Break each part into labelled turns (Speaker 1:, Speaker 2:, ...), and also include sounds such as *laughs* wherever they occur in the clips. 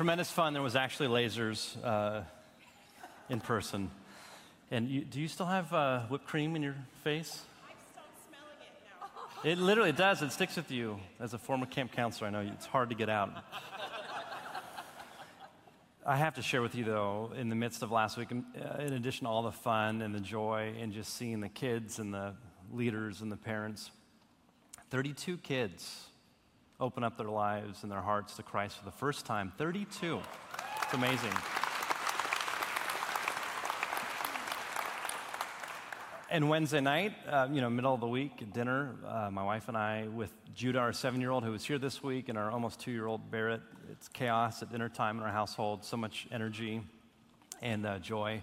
Speaker 1: tremendous fun. There was actually lasers uh, in person. And you, do you still have uh, whipped cream in your face?
Speaker 2: I'm still smelling it now.
Speaker 1: It literally does. It sticks with you. As a former camp counselor, I know it's hard to get out. I have to share with you, though, in the midst of last week, in addition to all the fun and the joy and just seeing the kids and the leaders and the parents, 32 kids open up their lives and their hearts to Christ for the first time. 32. It's amazing. And Wednesday night, uh, you know, middle of the week dinner, uh, my wife and I, with Judah, our seven year old who was here this week, and our almost two year old Barrett, it's chaos at dinner time in our household, so much energy and uh, joy,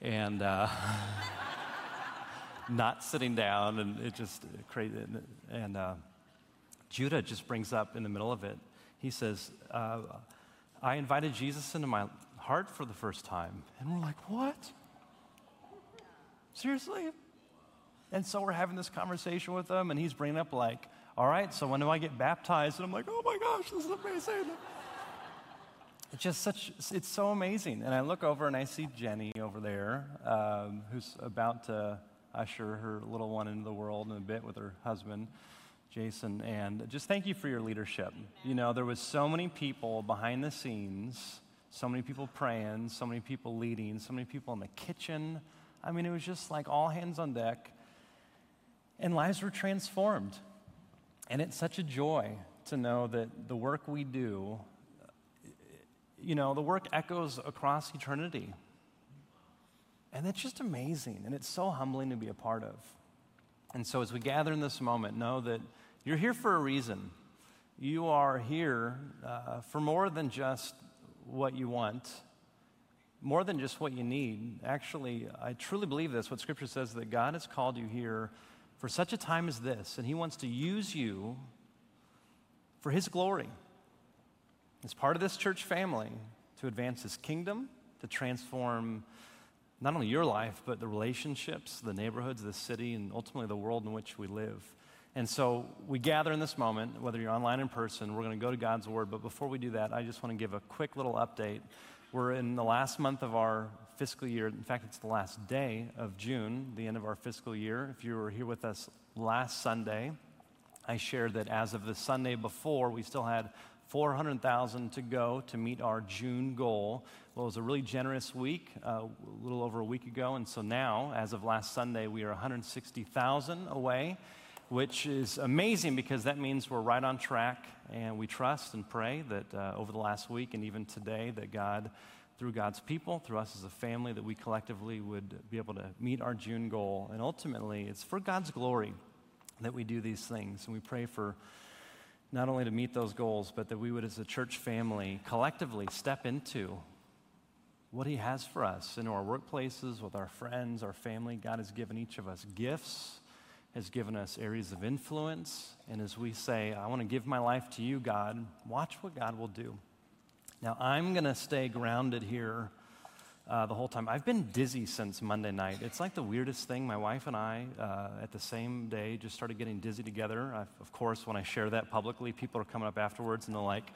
Speaker 1: and uh, *laughs* not sitting down, and it just crazy. And uh, Judah just brings up in the middle of it, he says, uh, I invited Jesus into my heart for the first time. And we're like, what? Seriously? And so we're having this conversation with him, and he's bringing up, like, all right, so when do I get baptized? And I'm like, oh my gosh, this is amazing. It's just such, it's so amazing. And I look over and I see Jenny over there, um, who's about to usher her little one into the world in a bit with her husband, Jason. And just thank you for your leadership. You know, there was so many people behind the scenes, so many people praying, so many people leading, so many people in the kitchen. I mean, it was just like all hands on deck and lives were transformed. And it's such a joy to know that the work we do, you know, the work echoes across eternity. And it's just amazing. And it's so humbling to be a part of. And so as we gather in this moment, know that you're here for a reason. You are here uh, for more than just what you want, more than just what you need. Actually, I truly believe this. What Scripture says that God has called you here for such a time as this, and He wants to use you for His glory as part of this church family to advance His kingdom, to transform not only your life, but the relationships, the neighborhoods, the city, and ultimately the world in which we live. And so we gather in this moment, whether you're online in person, we're going to go to God's Word. But before we do that, I just want to give a quick little update. We're in the last month of our fiscal year. In fact, it's the last day of June, the end of our fiscal year. If you were here with us last Sunday, I shared that as of the Sunday before, we still had 400,000 to go to meet our June goal. Well, it was a really generous week, uh, a little over a week ago, and so now, as of last Sunday, we are 160,000 away, which is amazing because that means we're right on track, and we trust and pray that uh, over the last week and even today that God through God's people, through us as a family, that we collectively would be able to meet our June goal. And ultimately, it's for God's glory that we do these things. And we pray for not only to meet those goals, but that we would, as a church family, collectively step into what He has for us in our workplaces, with our friends, our family. God has given each of us gifts, has given us areas of influence. And as we say, I want to give my life to you, God, watch what God will do. Now, I'm going to stay grounded here uh, the whole time. I've been dizzy since Monday night. It's like the weirdest thing. My wife and I, uh, at the same day, just started getting dizzy together. I've, of course, when I share that publicly, people are coming up afterwards and they're like,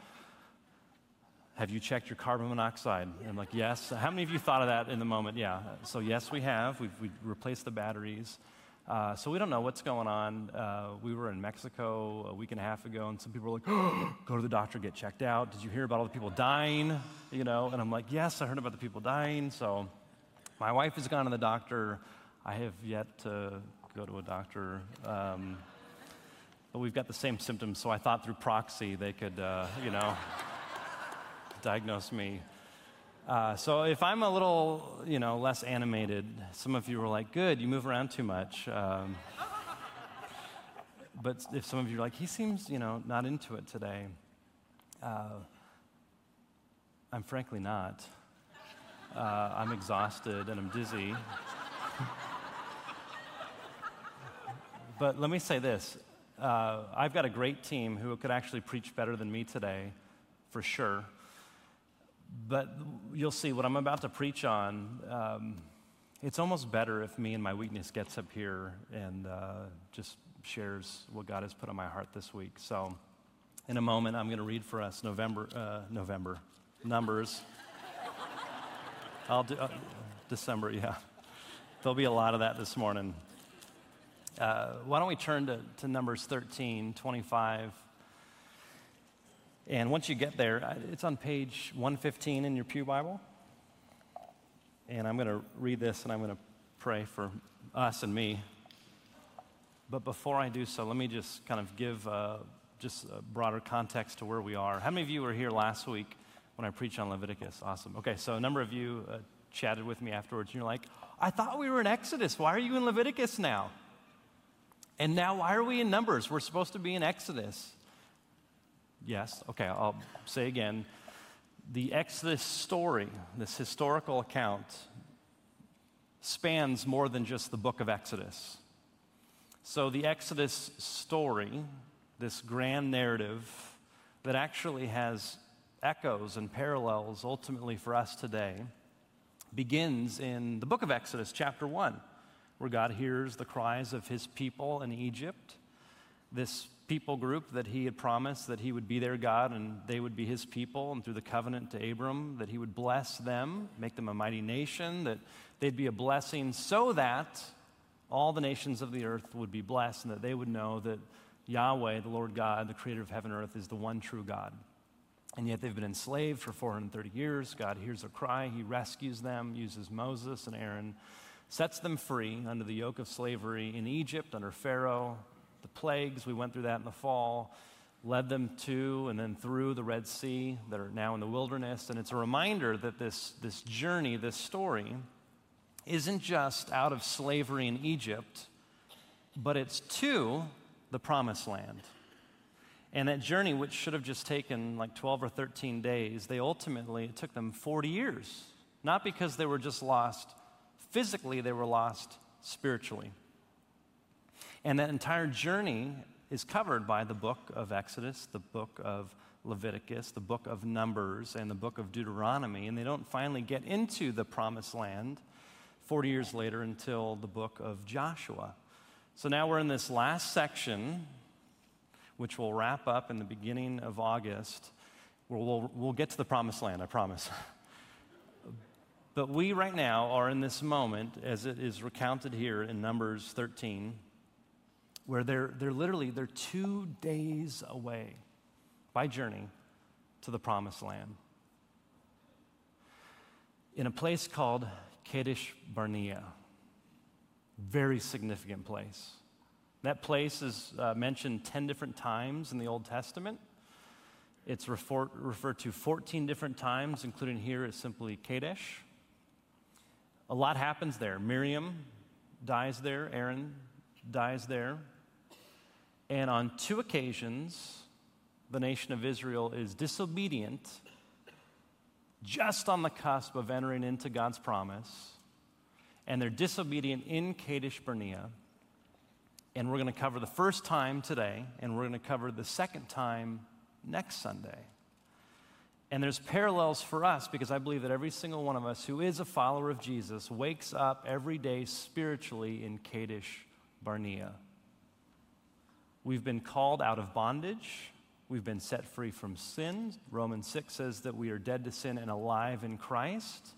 Speaker 1: have you checked your carbon monoxide? And I'm like, yes. How many of you thought of that in the moment? Yeah. So, yes, we have. We've, we've replaced the batteries. Uh, so we don't know what's going on. Uh, we were in Mexico a week and a half ago, and some people were like, *gasps* "Go to the doctor, get checked out." Did you hear about all the people dying? You know, and I'm like, "Yes, I heard about the people dying." So my wife has gone to the doctor. I have yet to go to a doctor. Um, but we've got the same symptoms, so I thought through proxy they could, uh, you know, *laughs* diagnose me. Uh, so if I'm a little, you know, less animated, some of you were like, "Good, you move around too much." Um, but if some of you are like, "He seems, you know, not into it today," uh, I'm frankly not. Uh, I'm exhausted and I'm dizzy. but let me say this: uh, I've got a great team who could actually preach better than me today, for sure. But you'll see what I'm about to preach on. Um, it's almost better if me and my weakness gets up here and uh, just shares what God has put on my heart this week. So, in a moment, I'm going to read for us November, uh, November, Numbers. I'll do uh, December, yeah. There'll be a lot of that this morning. Uh, why don't we turn to, to Numbers 13, 25. And once you get there, it's on page 115 in your Pew Bible. And I'm going to read this and I'm going to pray for us and me. But before I do so, let me just kind of give uh, just a broader context to where we are. How many of you were here last week when I preached on Leviticus? Awesome. Okay, so a number of you uh, chatted with me afterwards, and you're like, I thought we were in Exodus. Why are you in Leviticus now? And now, why are we in Numbers? We're supposed to be in Exodus. Yes, okay, I'll say again. The Exodus story, this historical account, spans more than just the book of Exodus. So, the Exodus story, this grand narrative that actually has echoes and parallels ultimately for us today, begins in the book of Exodus, chapter 1 where God hears the cries of his people in Egypt. This people group that he had promised that he would be their God and they would be his people, and through the covenant to Abram, that he would bless them, make them a mighty nation, that they'd be a blessing so that all the nations of the earth would be blessed and that they would know that Yahweh, the Lord God, the creator of heaven and earth, is the one true God. And yet they've been enslaved for 430 years. God hears their cry, he rescues them, uses Moses and Aaron sets them free under the yoke of slavery in Egypt under Pharaoh. The plagues, we went through that in the fall, led them to and then through the Red Sea that are now in the wilderness. And it's a reminder that this, this journey, this story, isn't just out of slavery in Egypt, but it's to the promised land. And that journey, which should have just taken like 12 or 13 days, they ultimately, it took them 40 years. Not because they were just lost Physically, they were lost spiritually. And that entire journey is covered by the book of Exodus, the book of Leviticus, the book of Numbers, and the book of Deuteronomy. And they don't finally get into the promised land 40 years later until the book of Joshua. So now we're in this last section, which will wrap up in the beginning of August. We'll, we'll, we'll get to the promised land, I promise. *laughs* But we right now are in this moment, as it is recounted here in Numbers 13, where they're, they're literally they're two days away by journey to the promised land. In a place called Kadesh Barnea. Very significant place. That place is uh, mentioned 10 different times in the Old Testament. It's refer- referred to 14 different times, including here as simply Kadesh. A lot happens there. Miriam dies there, Aaron dies there. And on two occasions, the nation of Israel is disobedient, just on the cusp of entering into God's promise. And they're disobedient in Kadesh Barnea. And we're going to cover the first time today, and we're going to cover the second time next Sunday. And there's parallels for us because I believe that every single one of us who is a follower of Jesus wakes up every day spiritually in Kadesh Barnea. We've been called out of bondage. We've been set free from sin. Romans 6 says that we are dead to sin and alive in Christ.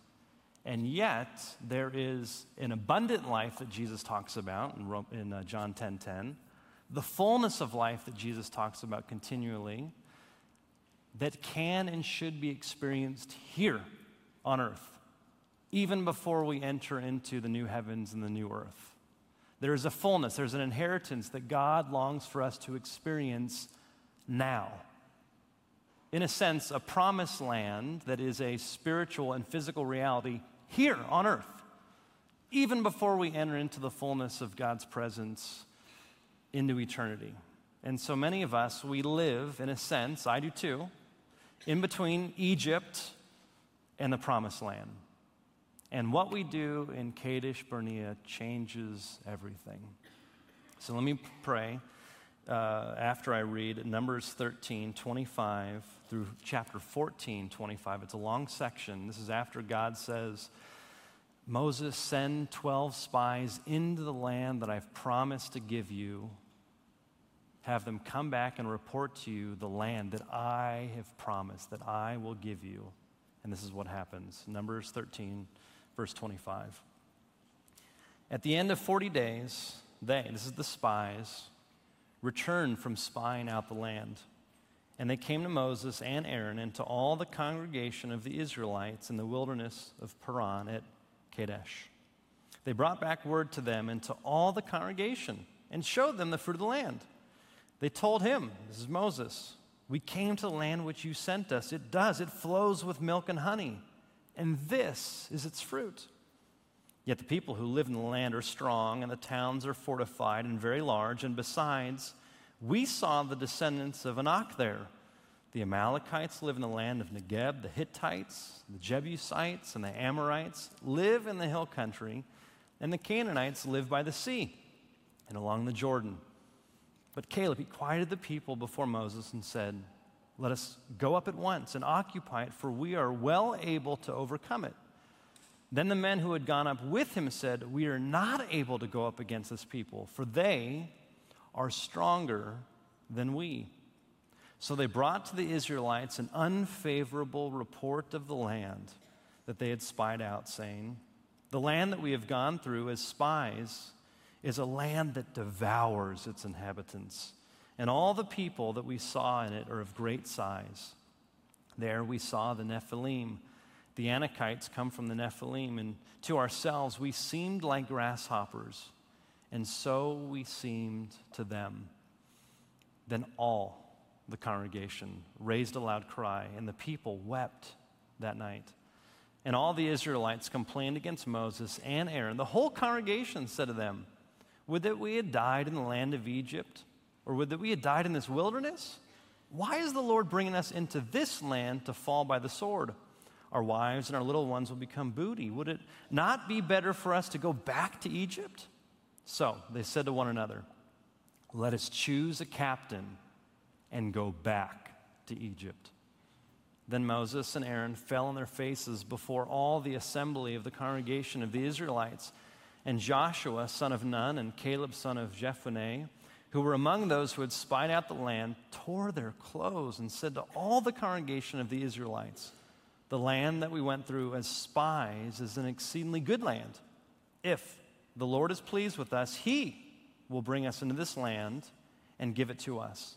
Speaker 1: And yet, there is an abundant life that Jesus talks about in, in uh, John 10 10, the fullness of life that Jesus talks about continually that can and should be experienced here on earth, even before we enter into the new heavens and the new earth. There is a fullness, there's an inheritance that God longs for us to experience now. In a sense, a promised land that is a spiritual and physical reality here on earth, even before we enter into the fullness of God's presence into eternity. And so many of us, we live, in a sense, I do too, in between Egypt and the promised land. And what we do in Kadesh Barnea changes everything. So let me pray uh, after I read Numbers 13, 25 through chapter 14, 25. It's a long section. This is after God says, Moses, send 12 spies into the land that I've promised to give you have them come back and report to you the land that I have promised, that I will give you And this is what happens Numbers 13, verse 25. At the end of 40 days, they, this is the spies, returned from spying out the land. And they came to Moses and Aaron and to all the congregation of the Israelites in the wilderness of Paran at Kadesh. They brought back word to them and to all the congregation and showed them the fruit of the land. They told him, This is Moses, we came to the land which you sent us. It does, it flows with milk and honey, and this is its fruit. Yet the people who live in the land are strong, and the towns are fortified and very large, and besides, we saw the descendants of Anak there. The Amalekites live in the land of Negeb, the Hittites, the Jebusites, and the Amorites live in the hill country, and the Canaanites live by the sea and along the Jordan. But Caleb, he quieted the people before Moses and said, Let us go up at once and occupy it, for we are well able to overcome it. Then the men who had gone up with him said, We are not able to go up against this people, for they are stronger than we. So they brought to the Israelites an unfavorable report of the land that they had spied out, saying, The land that we have gone through as spies is a land that devours its inhabitants, and all the people that we saw in it are of great size. There we saw the Nephilim. The Anakites come from the Nephilim, and to ourselves we seemed like grasshoppers and so we seemed to them. Then all the congregation raised a loud cry, and the people wept that night. And all the Israelites complained against Moses and Aaron. The whole congregation said to them, Would that we had died in the land of Egypt, or would that we had died in this wilderness? Why is the Lord bringing us into this land to fall by the sword? Our wives and our little ones will become booty. Would it not be better for us to go back to Egypt? So they said to one another, Let us choose a captain and go back to Egypt. Then Moses and Aaron fell on their faces before all the assembly of the congregation of the Israelites. And Joshua, son of Nun, and Caleb, son of Jephunneh, who were among those who had spied out the land, tore their clothes and said to all the congregation of the Israelites, The land that we went through as spies is an exceedingly good land. If the Lord is pleased with us, He will bring us into this land and give it to us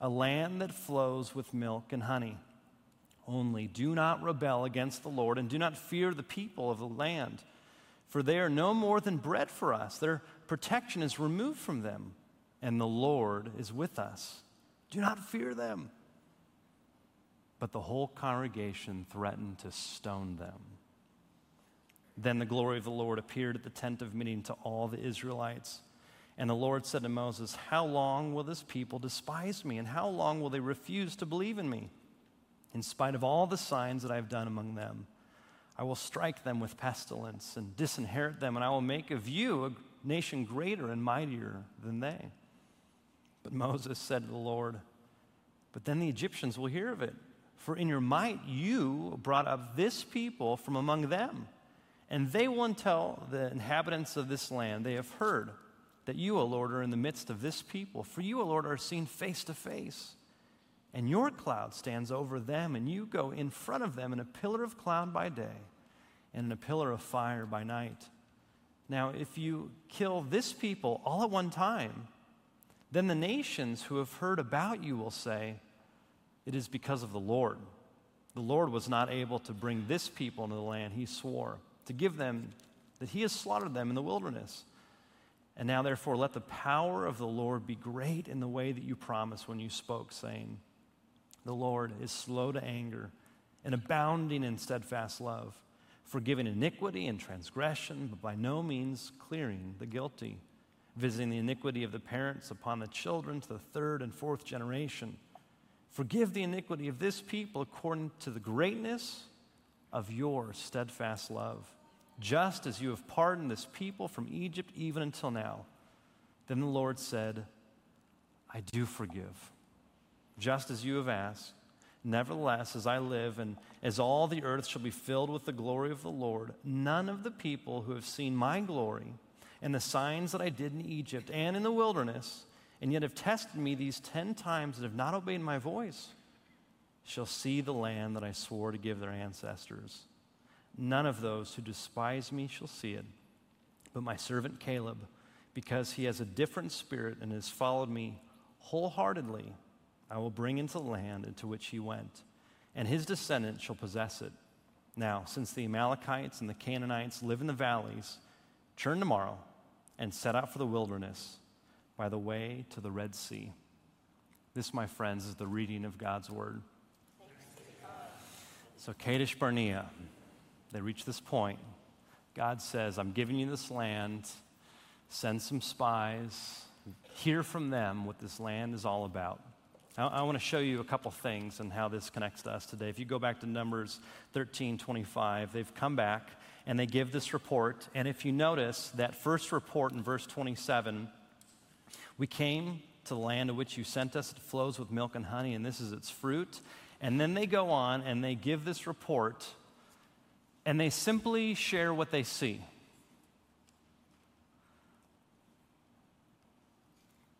Speaker 1: a land that flows with milk and honey. Only do not rebel against the Lord and do not fear the people of the land, for they are no more than bread for us. Their protection is removed from them, and the Lord is with us. Do not fear them. But the whole congregation threatened to stone them. Then the glory of the Lord appeared at the tent of meeting to all the Israelites. And the Lord said to Moses, How long will this people despise me? And how long will they refuse to believe in me? In spite of all the signs that I have done among them, I will strike them with pestilence and disinherit them, and I will make of you a nation greater and mightier than they. But Moses said to the Lord, But then the Egyptians will hear of it. For in your might you brought up this people from among them and they will tell the inhabitants of this land, they have heard that you, O Lord, are in the midst of this people. For you, O Lord, are seen face to face. And your cloud stands over them, and you go in front of them in a pillar of cloud by day and in a pillar of fire by night. Now, if you kill this people all at one time, then the nations who have heard about you will say, It is because of the Lord. The Lord was not able to bring this people into the land he swore to give them, that he has slaughtered them in the wilderness. And now, therefore, let the power of the Lord be great in the way that you promised when you spoke, saying, The Lord is slow to anger and abounding in steadfast love, forgiving iniquity and transgression, but by no means clearing the guilty, visiting the iniquity of the parents upon the children to the third and fourth generation. Forgive the iniquity of this people according to the greatness of your steadfast love, just as you have pardoned this people from Egypt even until now. Then the Lord said, I do forgive, just as you have asked. Nevertheless, as I live, and as all the earth shall be filled with the glory of the Lord, none of the people who have seen my glory and the signs that I did in Egypt and in the wilderness, and yet have tested me these ten times and have not obeyed my voice, shall see the land that I swore to give their ancestors. None of those who despise me shall see it, but my servant Caleb, because he has a different spirit and has followed me wholeheartedly, I will bring into the land into which he went, and his descendants shall possess it. Now, since the Amalekites and the Canaanites live in the valleys, turn tomorrow and set out for the wilderness by the way to the Red Sea. This, my friends, is the reading of God's word. So, Kadesh Barnea, they reach this point. God says, I'm giving you this land. Send some spies. Hear from them what this land is all about. I, I want to show you a couple things and how this connects to us today. If you go back to Numbers 13 25, they've come back and they give this report. And if you notice that first report in verse 27, we came to the land of which you sent us. It flows with milk and honey, and this is its fruit. And then they go on and they give this report, and they simply share what they see.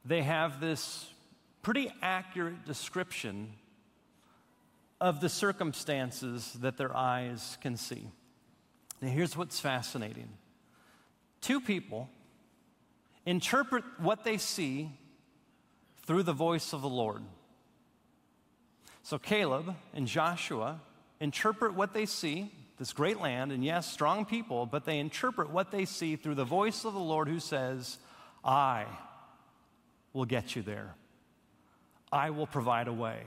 Speaker 1: They have this pretty accurate description of the circumstances that their eyes can see. Now, here's what's fascinating two people interpret what they see through the voice of the Lord. So Caleb and Joshua interpret what they see, this great land, and yes, strong people, but they interpret what they see through the voice of the Lord who says, I will get you there. I will provide a way.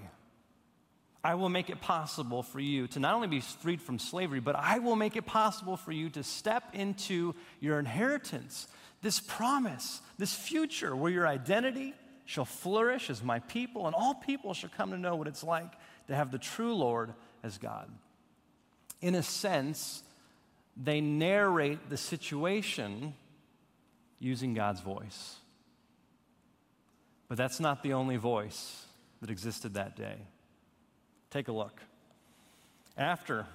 Speaker 1: I will make it possible for you to not only be freed from slavery, but I will make it possible for you to step into your inheritance, this promise, this future where your identity, shall flourish as my people, and all people shall come to know what it's like to have the true Lord as God. In a sense, they narrate the situation using God's voice. But that's not the only voice that existed that day. Take a look. After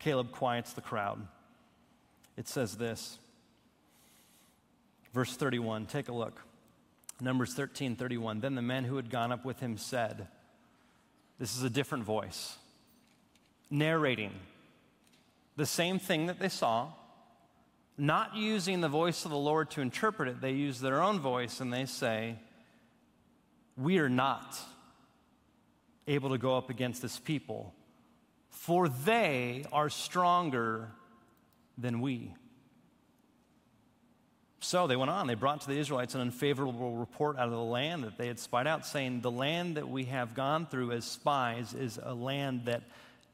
Speaker 1: Caleb quiets the crowd, it says this. Verse 31, take a look. Numbers 13 31. Then the men who had gone up with him said, This is a different voice, narrating the same thing that they saw, not using the voice of the Lord to interpret it. They use their own voice and they say, We are not able to go up against this people, for they are stronger than we. So they went on. They brought to the Israelites an unfavorable report out of the land that they had spied out, saying, The land that we have gone through as spies is a land that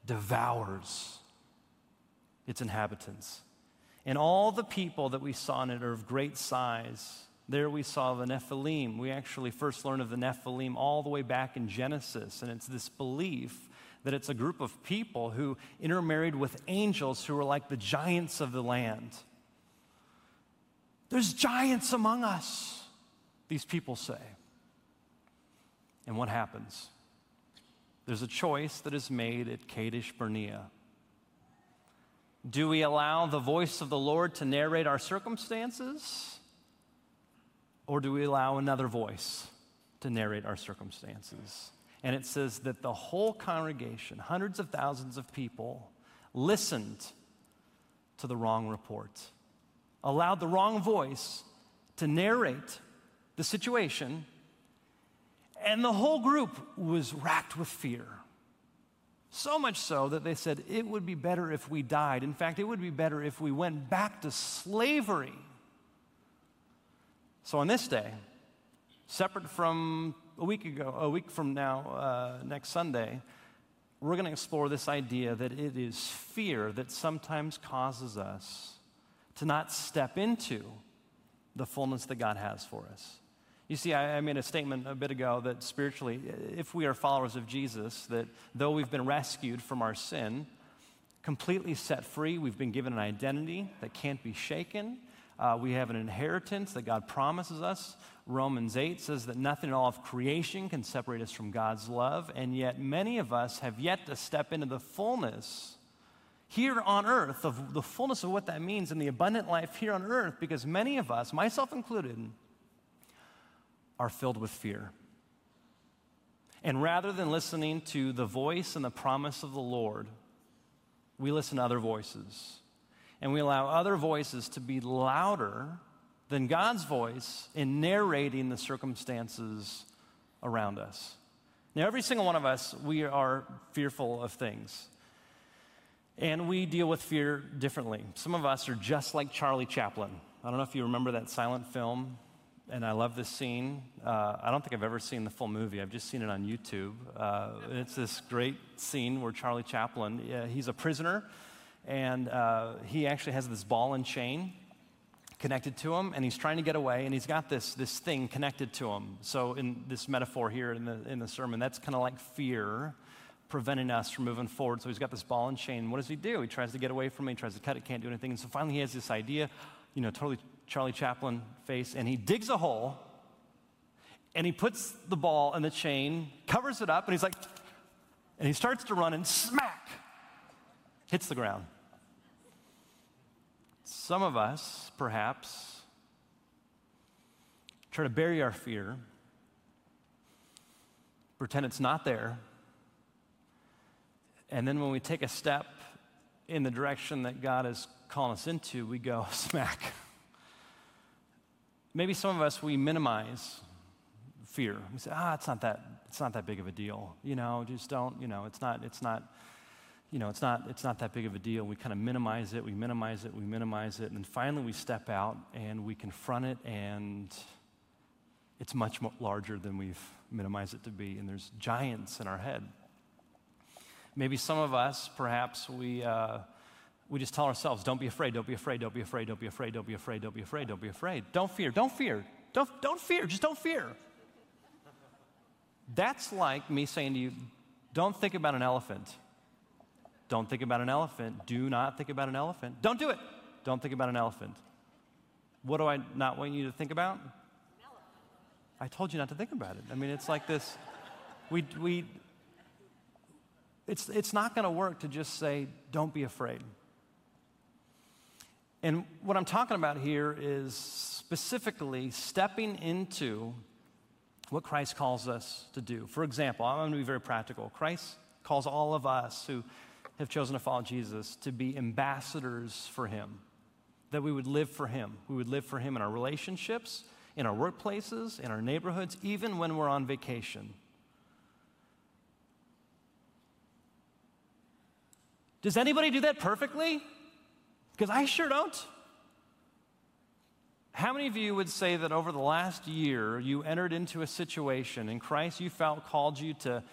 Speaker 1: devours its inhabitants. And all the people that we saw in it are of great size. There we saw the Nephilim. We actually first learned of the Nephilim all the way back in Genesis. And it's this belief that it's a group of people who intermarried with angels who were like the giants of the land. There's giants among us, these people say. And what happens? There's a choice that is made at Kadesh Barnea. Do we allow the voice of the Lord to narrate our circumstances? Or do we allow another voice to narrate our circumstances? And it says that the whole congregation, hundreds of thousands of people, listened to the wrong report allowed the wrong voice to narrate the situation, and the whole group was racked with fear. So much so that they said it would be better if we died. In fact, it would be better if we went back to slavery. So on this day, separate from a week ago, a week from now, uh, next Sunday, we're going to explore this idea that it is fear that sometimes causes us to not step into the fullness that God has for us. You see, I, I, made a statement a bit ago that spiritually, if we are followers of Jesus, that though we've been rescued from our sin, completely set free, we've been given an identity that can't be shaken. Uh, we have an inheritance that God promises us. Romans 8 says that nothing in all of creation can separate us from God's love, and yet many of us have yet to step into the fullness here on earth, of the fullness of what that means in the abundant life here on earth, because many of us, myself included, are filled with fear. And rather than listening to the voice and the promise of the Lord, we listen to other voices. And we allow other voices to be louder than God's voice in narrating the circumstances around us. Now, every single one of us, we are fearful of things. And we deal with fear differently. Some of us are just like Charlie Chaplin. I don't know if you remember that silent film, and I love this scene. Uh, I don't think I've ever seen the full movie, I've just seen it on YouTube. Uh, it's this great scene where Charlie Chaplin, uh, he's a prisoner, and uh, he actually has this ball and chain connected to him and he's trying to get away and he's got this, this thing connected to him. So in this metaphor here in the, in the sermon that's kind of like fear preventing us from moving forward. So he's got this ball and chain. What does he do? He tries to get away from it. He tries to cut it can't do anything. And so finally he has this idea you know totally charlie chaplin face and he digs a hole and he puts the ball and the chain covers it up and he's like and he starts to run and smack hits the ground some of us, perhaps, try to bury our fear, pretend it's not there, and then when we take a step in the direction that God is calling us into, we go *laughs* smack. Maybe some of us, we minimize fear. We say, ah, it's not that, it's not that big of a deal. You know, just don't, you know, it's not, it's not, you know, it's not, it's not that big of a deal. We kind of minimize it, we minimize it, we minimize it, and then finally we step out and we confront it, and it's much larger than we've minimized it to be, and there's giants in our head. Maybe some of us, perhaps, we, uh, we just tell ourselves, don't be afraid, don't be afraid, don't be afraid, don't be afraid, don't be afraid, don't be afraid, don't be afraid. Don't fear, don't fear, don't, don't fear, just don't fear. That's like me saying to you, don't think about an elephant. Don't think about an elephant. Do not think about an elephant. Don't do it. Don't think about an elephant. What do I not want you to think about? I told you not to think about it. I mean, it's like this. We, we, it's, it's not going to work to just say, don't be afraid. And what I'm talking about here is specifically stepping into what Christ calls us to do. For example, I'm going to be very practical. Christ calls all of us who have chosen to follow Jesus to be ambassadors for Him, that we would live for Him. We would live for Him in our relationships, in our workplaces, in our neighborhoods, even when we're on vacation. Does anybody do that perfectly? Because I sure don't. How many of you would say that over the last year you entered into a situation in Christ you felt called you to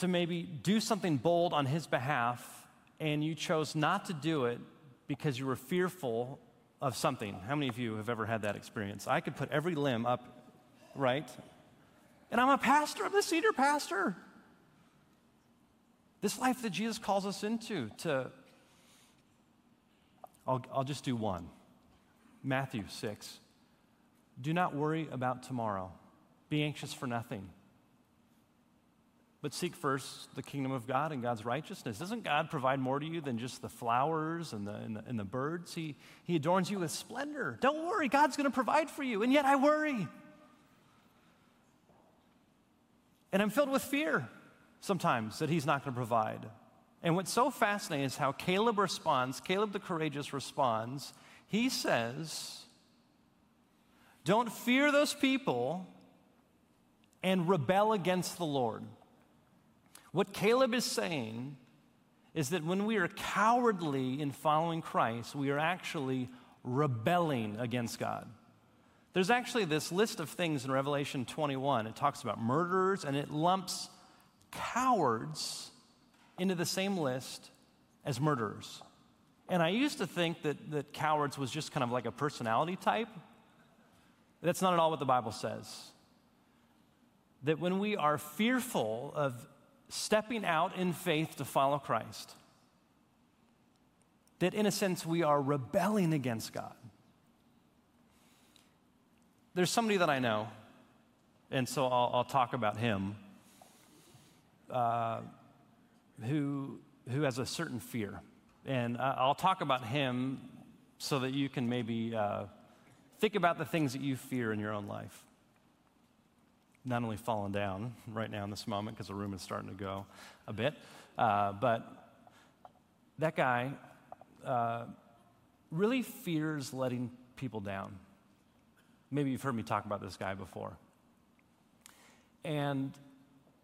Speaker 1: to maybe do something bold on his behalf and you chose not to do it because you were fearful of something. How many of you have ever had that experience? I could put every limb up, right? And I'm a pastor, I'm the senior pastor. This life that Jesus calls us into, to, I'll, I'll just do one Matthew 6. Do not worry about tomorrow, be anxious for nothing. But seek first the kingdom of God and God's righteousness. Doesn't God provide more to you than just the flowers and the, and the, and the birds? He, he adorns you with splendor. Don't worry, God's going to provide for you. And yet I worry. And I'm filled with fear sometimes that He's not going to provide. And what's so fascinating is how Caleb responds. Caleb the courageous responds. He says, Don't fear those people and rebel against the Lord. What Caleb is saying is that when we are cowardly in following Christ, we are actually rebelling against God. There's actually this list of things in Revelation 21. It talks about murderers and it lumps cowards into the same list as murderers. And I used to think that, that cowards was just kind of like a personality type. That's not at all what the Bible says. That when we are fearful of stepping out in faith to follow Christ. That in a sense we are rebelling against God. There's somebody that I know, and so I'll, I'll talk about him, uh, who, who has a certain fear. And I'll talk about him so that you can maybe uh, think about the things that you fear in your own life. Not only fallen down right now in this moment because the room is starting to go a bit, uh, but that guy uh, really fears letting people down. Maybe you've heard me talk about this guy before. And,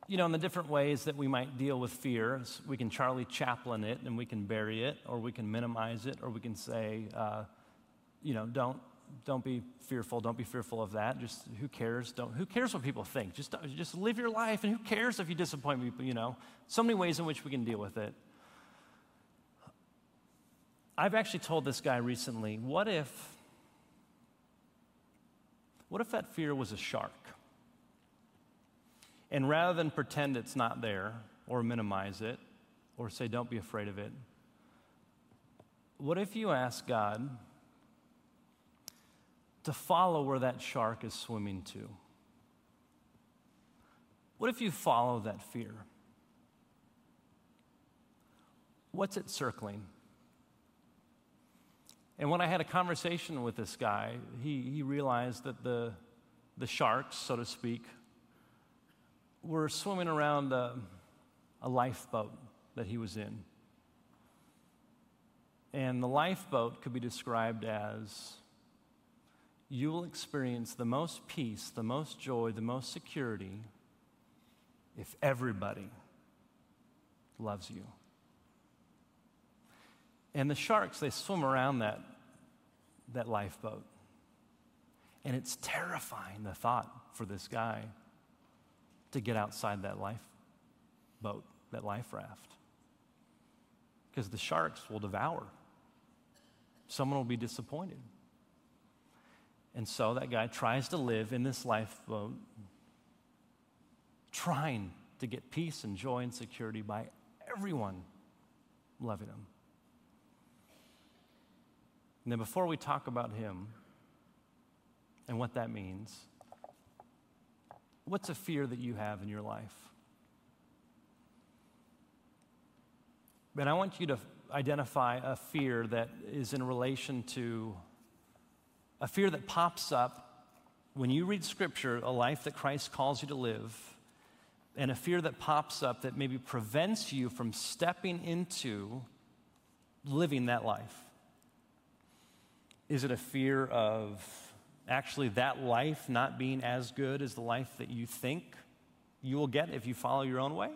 Speaker 1: you know, in the different ways that we might deal with fear, we can Charlie Chaplin it and we can bury it, or we can minimize it, or we can say, uh, you know, don't, don't be fearful. Don't be fearful of that. Just who cares? Don't, who cares what people think? Just, just live your life, and who cares if you disappoint people, you know? So many ways in which we can deal with it. I've actually told this guy recently, what if, what if that fear was a shark? And rather than pretend it's not there or minimize it or say, don't be afraid of it, what if you ask God to follow where that shark is swimming to? What if you follow that fear? What's it circling? And when I had a conversation with this guy, he, he realized that the, the sharks, so to speak, were swimming around a, a lifeboat that he was in. And the lifeboat could be described as you will experience the most peace, the most joy, the most security if everybody loves you. And the sharks, they swim around that, that lifeboat. And it's terrifying, the thought for this guy to get outside that lifeboat, that life raft. Because the sharks will devour. Someone will be disappointed. And so that guy tries to live in this lifeboat, trying to get peace and joy and security by everyone loving him. And then before we talk about him and what that means, what's a fear that you have in your life? And I want you to identify a fear that is in relation to a fear that pops up when you read Scripture, a life that Christ calls you to live, and a fear that pops up that maybe prevents you from stepping into living that life. Is it a fear of actually that life not being as good as the life that you think you will get if you follow your own way?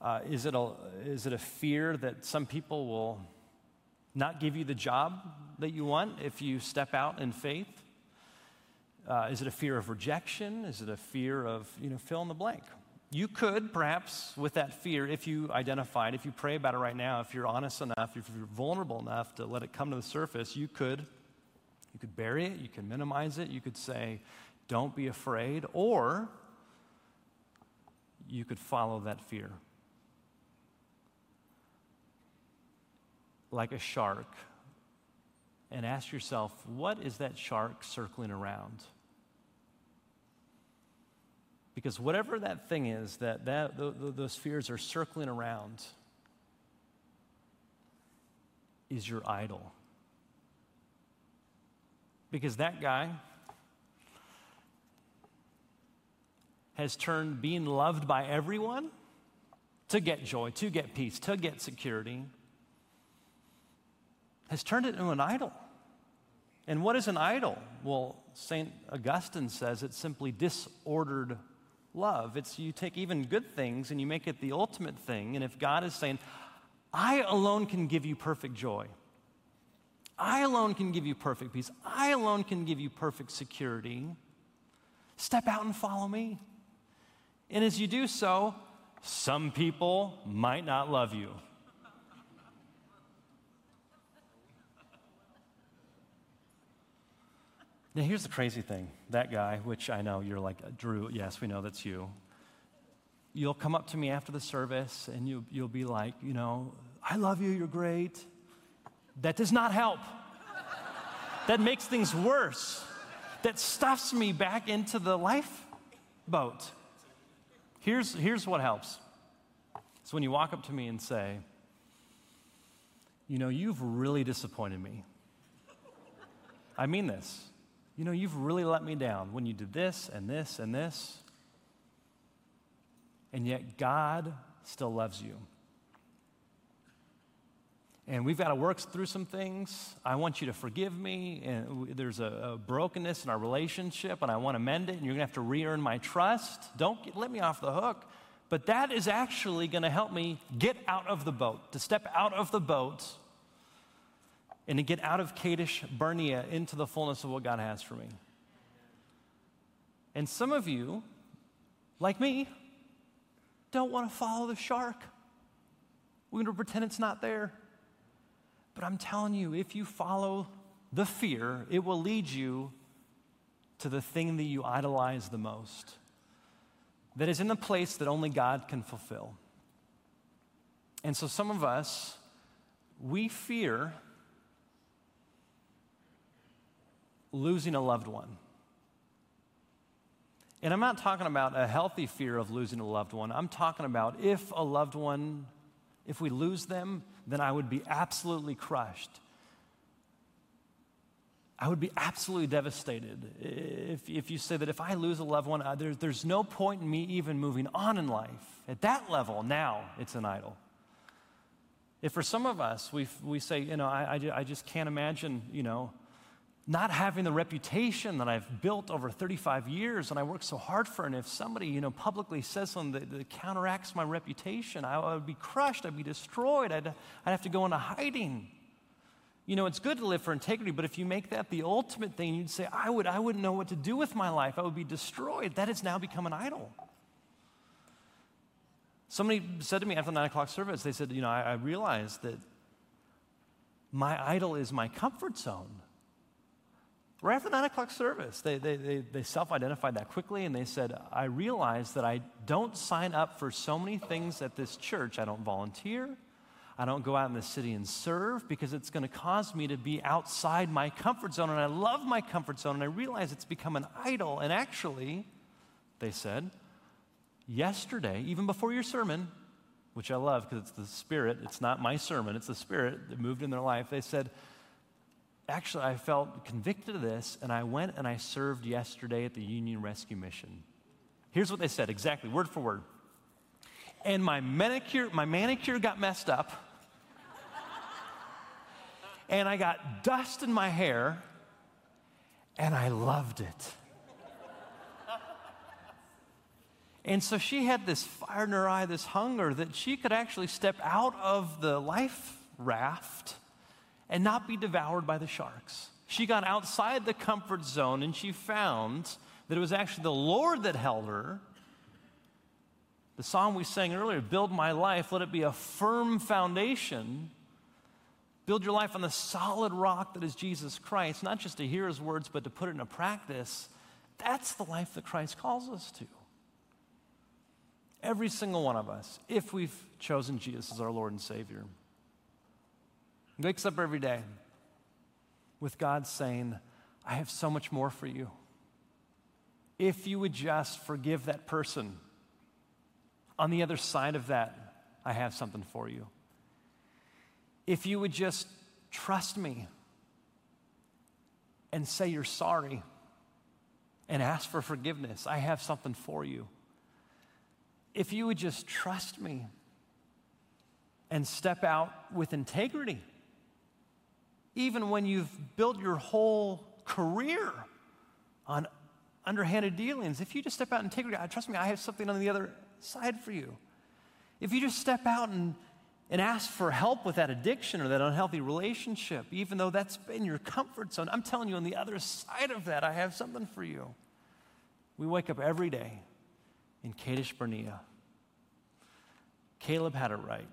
Speaker 1: Uh, is, it a, is it a fear that some people will not give you the job that you want if you step out in faith? Uh, is it a fear of rejection? Is it a fear of, you know, fill in the blank? You could, perhaps, with that fear, if you identify it, if you pray about it right now, if you're honest enough, if you're vulnerable enough to let it come to the surface, you could, you could bury it, you could minimize it, you could say, don't be afraid, or you could follow that fear. Like a shark, and ask yourself, what is that shark circling around? Because whatever that thing is that, that those fears are circling around is your idol. Because that guy has turned being loved by everyone to get joy, to get peace, to get security, has turned it into an idol. And what is an idol? Well, St. Augustine says it's simply disordered love. It's you take even good things and you make it the ultimate thing. And if God is saying, I alone can give you perfect joy, I alone can give you perfect peace, I alone can give you perfect security, step out and follow me. And as you do so, some people might not love you. Now, here's the crazy thing that guy, which I know you're like, Drew, yes, we know that's you. You'll come up to me after the service and you, you'll be like, you know, I love you, you're great. That does not help. that makes things worse. That stuffs me back into the lifeboat. Here's, here's what helps. It's when you walk up to me and say, You know, you've really disappointed me. I mean this you know, you've really let me down when you did this and this and this. And yet, God still loves you. And we've got to work through some things. I want you to forgive me. And there's a, a brokenness in our relationship, and I want to mend it. And you're going to have to re earn my trust. Don't get, let me off the hook. But that is actually going to help me get out of the boat, to step out of the boat and to get out of Kadesh Barnea into the fullness of what God has for me. And some of you, like me, don't want to follow the shark. We're going to pretend it's not there. But I'm telling you, if you follow the fear, it will lead you to the thing that you idolize the most, that is in the place that only God can fulfill. And so some of us, we fear losing a loved one. And I'm not talking about a healthy fear of losing a loved one. I'm talking about if a loved one, if we lose them, then I would be absolutely crushed. I would be absolutely devastated if, if you say that if I lose a loved one, there, there's no point in me even moving on in life. At that level, now it's an idol. If for some of us, we, we say, you know, I, I, I just can't imagine, you know, not having the reputation that I've built over 35 years and I worked so hard for. And if somebody, you know, publicly says something that, that counteracts my reputation, I, I, would be crushed. I'd be destroyed. I'd, I'd have to go into hiding. You know, it's good to live for integrity, but if you make that the ultimate thing, you'd say, I, would, I wouldn't know what to do with my life. I would be destroyed. That has now become an idol. Somebody said to me after the nine o'clock service, they said, You know, I, I realized that my idol is my comfort zone. Right after nine o'clock service, they, they, they, they self identified that quickly and they said, I realize that I don't sign up for so many things at this church. I don't volunteer. I don't go out in the city and serve because it's going to cause me to be outside my comfort zone. And I love my comfort zone and I realize it's become an idol. And actually, they said, yesterday, even before your sermon, which I love because it's the Spirit, it's not my sermon, it's the Spirit that moved in their life, they said, actually, I felt convicted of this, and I went and I served yesterday at the Union Rescue Mission. Here's what they said exactly, word for word. And my manicure, my manicure got messed up. and I got dust in my hair, and I loved it. And so she had this fire in her eye, this hunger that she could actually step out of the life raft and not be devoured by the sharks. She got outside the comfort zone and she found that it was actually the Lord that held her. The song we sang earlier, Build My Life, let it be a firm foundation. Build your life on the solid rock that is Jesus Christ, not just to hear his words, but to put it into practice. That's the life that Christ calls us to. Every single one of us, if we've chosen Jesus as our Lord and Savior wakes up every day with God saying, I have so much more for you. If you would just forgive that person, on the other side of that, I have something for you. If you would just trust me and say you're sorry and ask for forgiveness, I have something for you. If you would just trust me and step out with integrity even when you've built your whole career on underhanded dealings, if you just step out and take it, trust me, I have something on the other side for you. If you just step out and, and ask for help with that addiction or that unhealthy relationship, even though that's been your comfort zone, I'm telling you, on the other side of that, I have something for you. We wake up every day in Kadesh Barnea. Caleb had it right.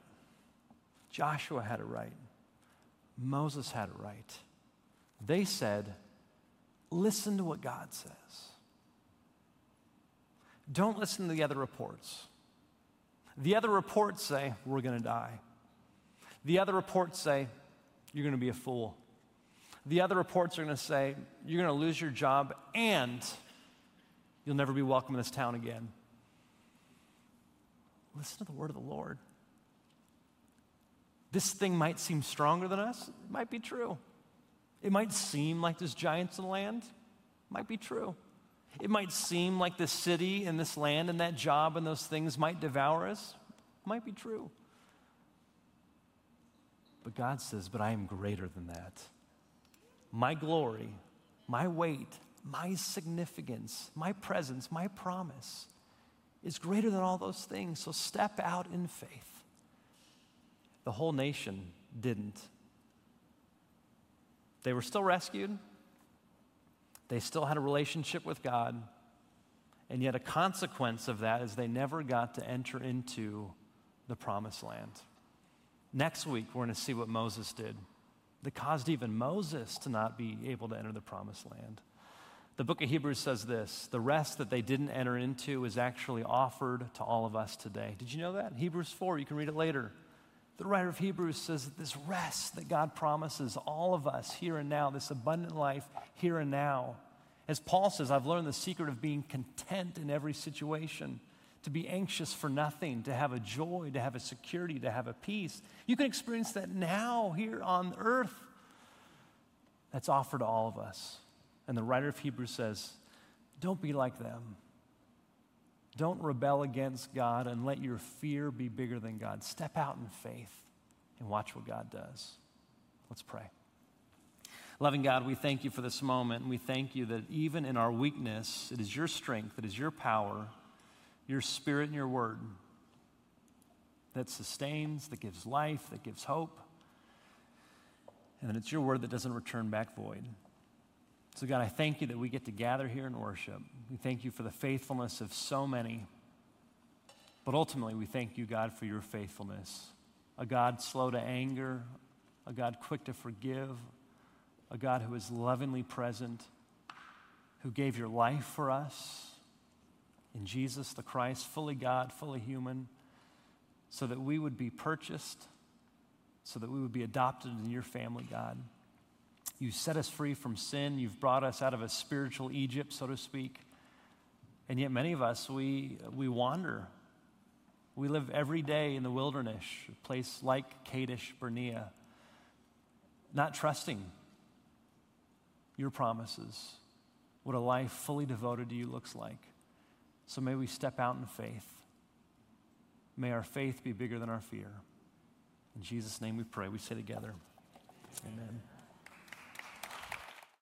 Speaker 1: Joshua had it right. Moses had it right. They said, listen to what God says. Don't listen to the other reports. The other reports say, we're going to die. The other reports say, you're going to be a fool. The other reports are going to say, you're going to lose your job and you'll never be welcome in this town again. Listen to the word of the Lord this thing might seem stronger than us. It might be true. It might seem like there's giants in the land. It might be true. It might seem like the city and this land and that job and those things might devour us. Might be true. But God says, But I am greater than that. My glory, my weight, my significance, my presence, my promise is greater than all those things. So step out in faith. The whole nation didn't. They were still rescued, they still had a relationship with God. And yet, a consequence of that is they never got to enter into the promised land. Next week, we're going to see what Moses did that caused even Moses to not be able to enter the promised land. The book of Hebrews says this the rest that they didn't enter into is actually offered to all of us today. Did you know that? Hebrews 4, you can read it later. The writer of Hebrews says that this rest that God promises all of us here and now, this abundant life here and now. As Paul says, I've learned the secret of being content in every situation, to be anxious for nothing, to have a joy, to have a security, to have a peace. You can experience that now here on earth. That's offered to all of us. And the writer of Hebrews says, Don't be like them. Don't rebel against God and let your fear be bigger than God. Step out in faith and watch what God does. Let's pray. Loving God, we thank you for this moment. And we thank you that even in our weakness, it is your strength, it is your power, your spirit, and your word that sustains, that gives life, that gives hope. And it's your word that doesn't return back void. So, God, I thank you that we get to gather here and worship. We thank you for the faithfulness of so many. But ultimately, we thank you, God, for your faithfulness. A God slow to anger, a God quick to forgive, a God who is lovingly present, who gave your life for us in Jesus the Christ, fully God, fully human, so that we would be purchased, so that we would be adopted in your family, God. You set us free from sin. You've brought us out of a spiritual Egypt, so to speak. And yet, many of us, we, we wander. We live every day in the wilderness, a place like Kadesh Barnea, not trusting your promises, what a life fully devoted to you looks like. So may we step out in faith. May our faith be bigger than our fear. In Jesus' name we pray. We say together, Amen.